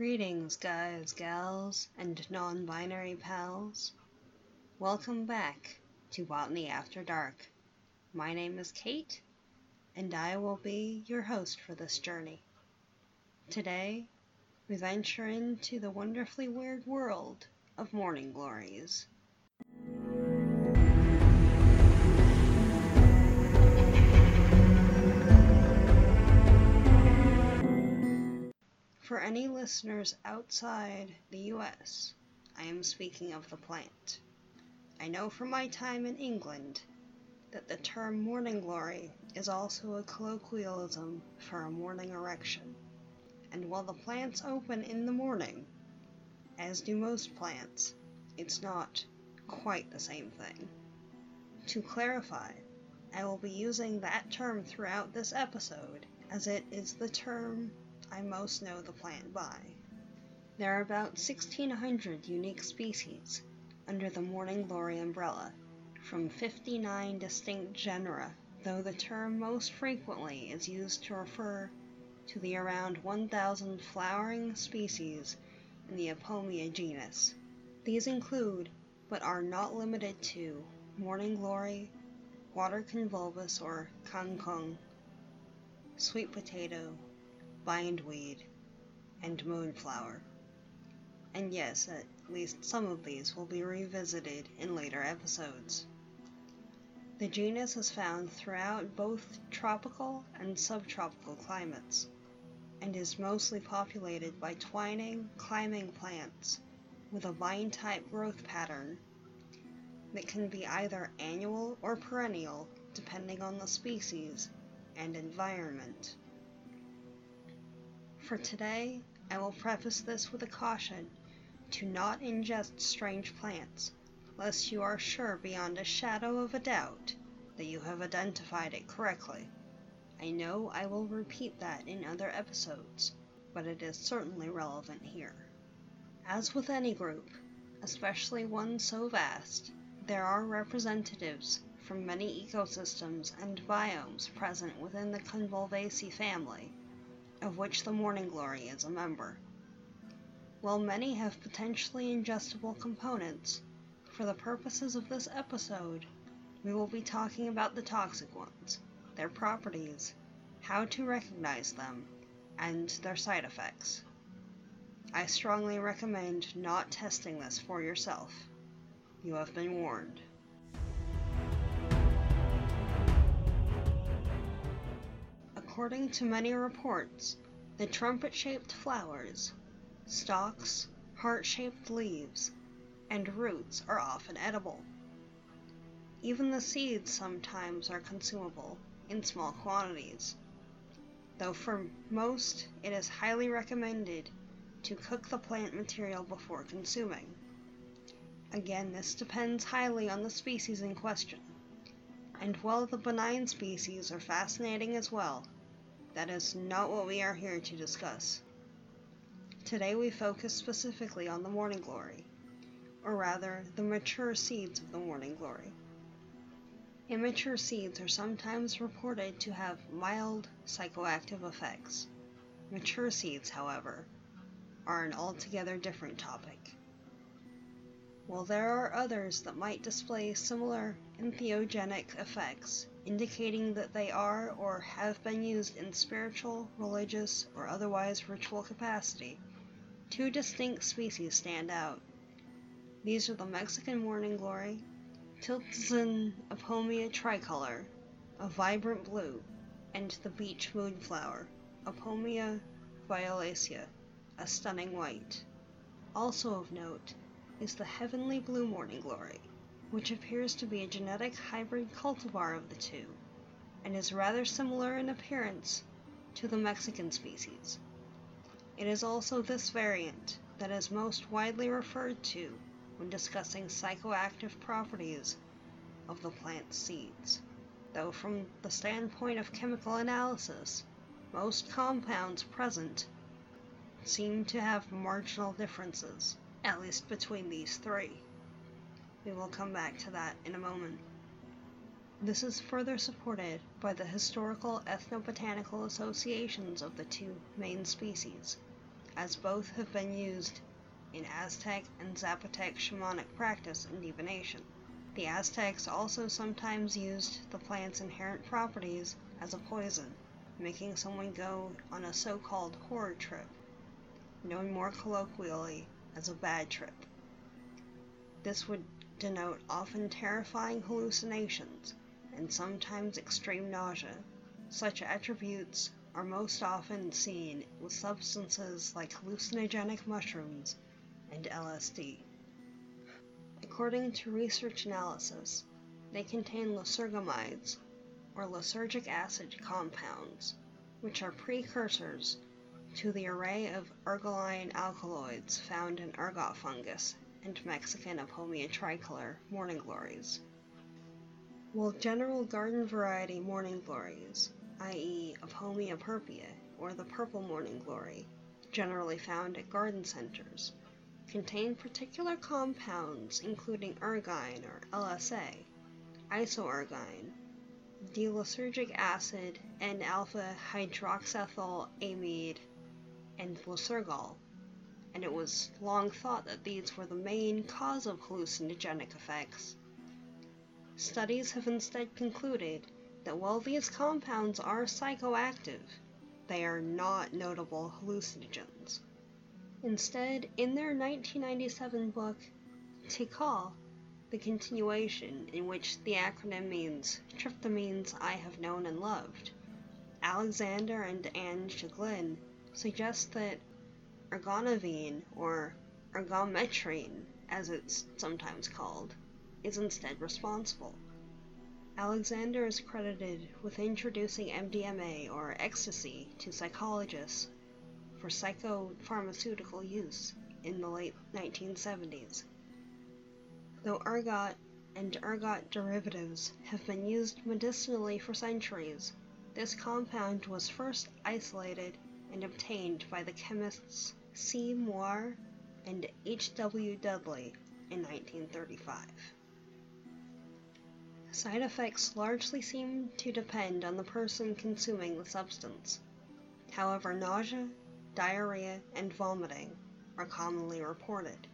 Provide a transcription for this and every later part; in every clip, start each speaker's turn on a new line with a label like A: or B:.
A: Greetings, guys, gals, and non binary pals. Welcome back to Botany After Dark. My name is Kate, and I will be your host for this journey. Today, we venture into the wonderfully weird world of morning glories. Any listeners outside the US, I am speaking of the plant. I know from my time in England that the term morning glory is also a colloquialism for a morning erection. And while the plants open in the morning, as do most plants, it's not quite the same thing. To clarify, I will be using that term throughout this episode as it is the term I most know the plant by. There are about 1,600 unique species under the morning glory umbrella, from 59 distinct genera, though the term most frequently is used to refer to the around 1,000 flowering species in the Ipomoea genus. These include, but are not limited to, morning glory, water convolvulus or kangkong, sweet potato, bindweed, and moonflower. And yes, at least some of these will be revisited in later episodes. The genus is found throughout both tropical and subtropical climates, and is mostly populated by twining, climbing plants with a vine-type growth pattern that can be either annual or perennial depending on the species and environment. For today, I will preface this with a caution to not ingest strange plants, lest you are sure beyond a shadow of a doubt that you have identified it correctly. I know I will repeat that in other episodes, but it is certainly relevant here. As with any group, especially one so vast, there are representatives from many ecosystems and biomes present within the Convolvulaceae family of which the morning glory is a member. While many have potentially ingestible components, for the purposes of this episode, we will be talking about the toxic ones, their properties, how to recognize them, and their side effects. I strongly recommend not testing this for yourself. You have been warned. According to many reports, the trumpet shaped flowers, stalks, heart shaped leaves, and roots are often edible. Even the seeds sometimes are consumable in small quantities, though for most it is highly recommended to cook the plant material before consuming. Again, this depends highly on the species in question, and while the benign species are fascinating as well, that is not what we are here to discuss. Today we focus specifically on the morning glory, or rather, the mature seeds of the morning glory. Immature seeds are sometimes reported to have mild psychoactive effects. Mature seeds, however, are an altogether different topic. While there are others that might display similar entheogenic effects, indicating that they are or have been used in spiritual, religious, or otherwise ritual capacity, two distinct species stand out. These are the Mexican morning glory, Tiltsin Ipomoea tricolor, a vibrant blue, and the beach moonflower, Ipomoea violacea, a stunning white. Also of note is the heavenly blue morning glory, which appears to be a genetic hybrid cultivar of the two, and is rather similar in appearance to the Mexican species. It is also this variant that is most widely referred to when discussing psychoactive properties of the plant's seeds, though from the standpoint of chemical analysis, most compounds present seem to have marginal differences, at least between these three. We will come back to that in a moment. This is further supported by the historical ethnobotanical associations of the two main species, as both have been used in Aztec and Zapotec shamanic practice and divination. The Aztecs also sometimes used the plant's inherent properties as a poison, making someone go on a so called horror trip, known more colloquially as a bad trip. This would denote often terrifying hallucinations and sometimes extreme nausea. Such attributes are most often seen with substances like hallucinogenic mushrooms and LSD. According to research analysis, they contain lysergamides, or lysergic acid compounds, which are precursors to the array of ergoline alkaloids found in ergot fungus and Mexican Ipomoea tricolor morning glories. While general garden variety morning glories, i.e. Ipomoea purpurea or the purple morning glory, generally found at garden centers, contain particular compounds including ergine or LSA, isoergine, D-lysergic acid, and alpha hydroxethyl amide, and lysergol and it was long thought that these were the main cause of hallucinogenic effects. Studies have instead concluded that while these compounds are psychoactive, they are not notable hallucinogens. Instead, in their 1997 book, TiHKAL, the continuation, in which the acronym means Tryptamines I Have Known and Loved, Alexander and Anne Shulgin suggest that ergonovine, or ergometrine as it's sometimes called, is instead responsible. Alexander is credited with introducing MDMA or ecstasy to psychologists for psychopharmaceutical use in the late 1970s. Though ergot and ergot derivatives have been used medicinally for centuries, this compound was first isolated and obtained by the chemists C. Moir and H. W. Dudley in 1935. Side effects largely seem to depend on the person consuming the substance. However, nausea, diarrhea, and vomiting are commonly reported.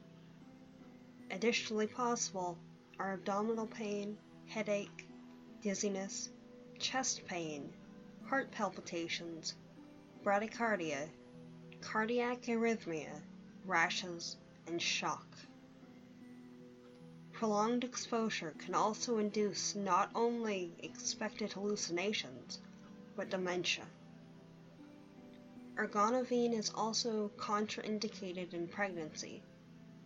A: Additionally possible are abdominal pain, headache, dizziness, chest pain, heart palpitations, bradycardia, cardiac arrhythmia, rashes, and shock. Prolonged exposure can also induce not only expected hallucinations, but dementia. Ergonovine is also contraindicated in pregnancy,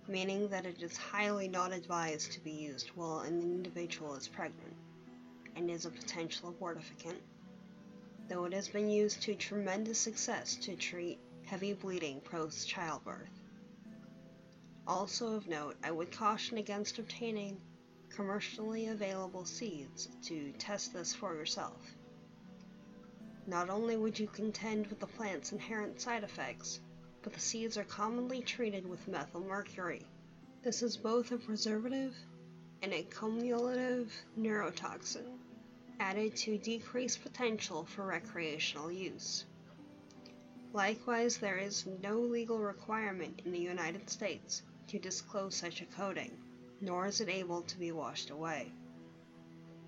A: meaning that it is highly not advised to be used while an individual is pregnant, and is a potential abortifacient, though it has been used to tremendous success to treat heavy bleeding post childbirth. Also of note, I would caution against obtaining commercially available seeds to test this for yourself. Not only would you contend with the plant's inherent side effects, but the seeds are commonly treated with methyl mercury. This is both a preservative and a cumulative neurotoxin, added to decrease potential for recreational use. Likewise, there is no legal requirement in the United States to disclose such a coating, nor is it able to be washed away.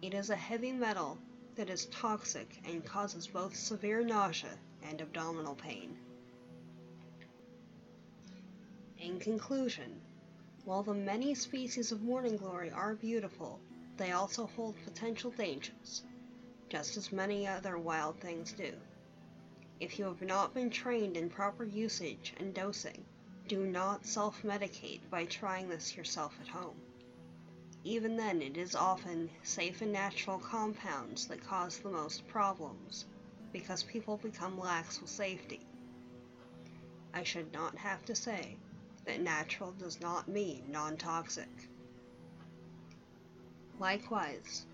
A: It is a heavy metal that is toxic and causes both severe nausea and abdominal pain. In conclusion, while the many species of morning glory are beautiful, they also hold potential dangers, just as many other wild things do. If you have not been trained in proper usage and dosing, do not self-medicate by trying this yourself at home. Even then, it is often safe and natural compounds that cause the most problems, because people become lax with safety. I should not have to say that natural does not mean non-toxic. Likewise,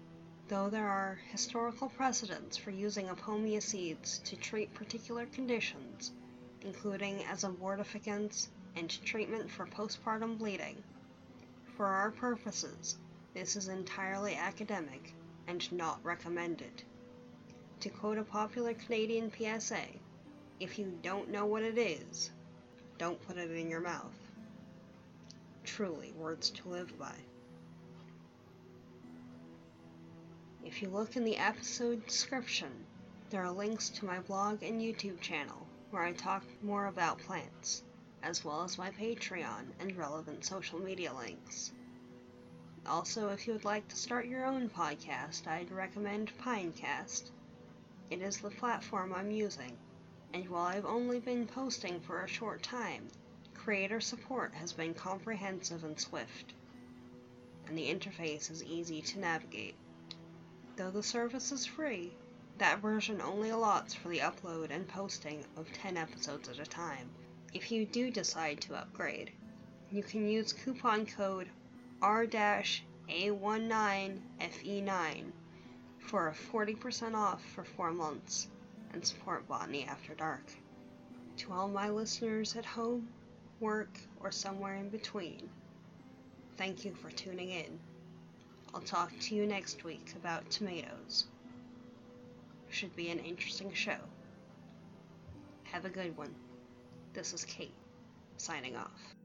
A: though there are historical precedents for using Ipomoea seeds to treat particular conditions, including as abortificants and treatment for postpartum bleeding. For our purposes, this is entirely academic and not recommended. To quote a popular Canadian PSA, if you don't know what it is, don't put it in your mouth. Truly, words to live by. If you look in the episode description, there are links to my blog and YouTube channel where I talk more about plants, as well as my Patreon and relevant social media links. Also, if you would like to start your own podcast, I'd recommend Pinecast. It is the platform I'm using, and while I've only been posting for a short time, creator support has been comprehensive and swift, and the interface is easy to navigate. Though the service is free, that version only allots for the upload and posting of 10 episodes at a time. If you do decide to upgrade, you can use coupon code R-A19FE9 for a 40% off for 4 months and support Botany After Dark. To all my listeners at home, work, or somewhere in between, thank you for tuning in. I'll talk to you next week about tomatoes. Should be an interesting show. Have a good one. This is Kate, signing off.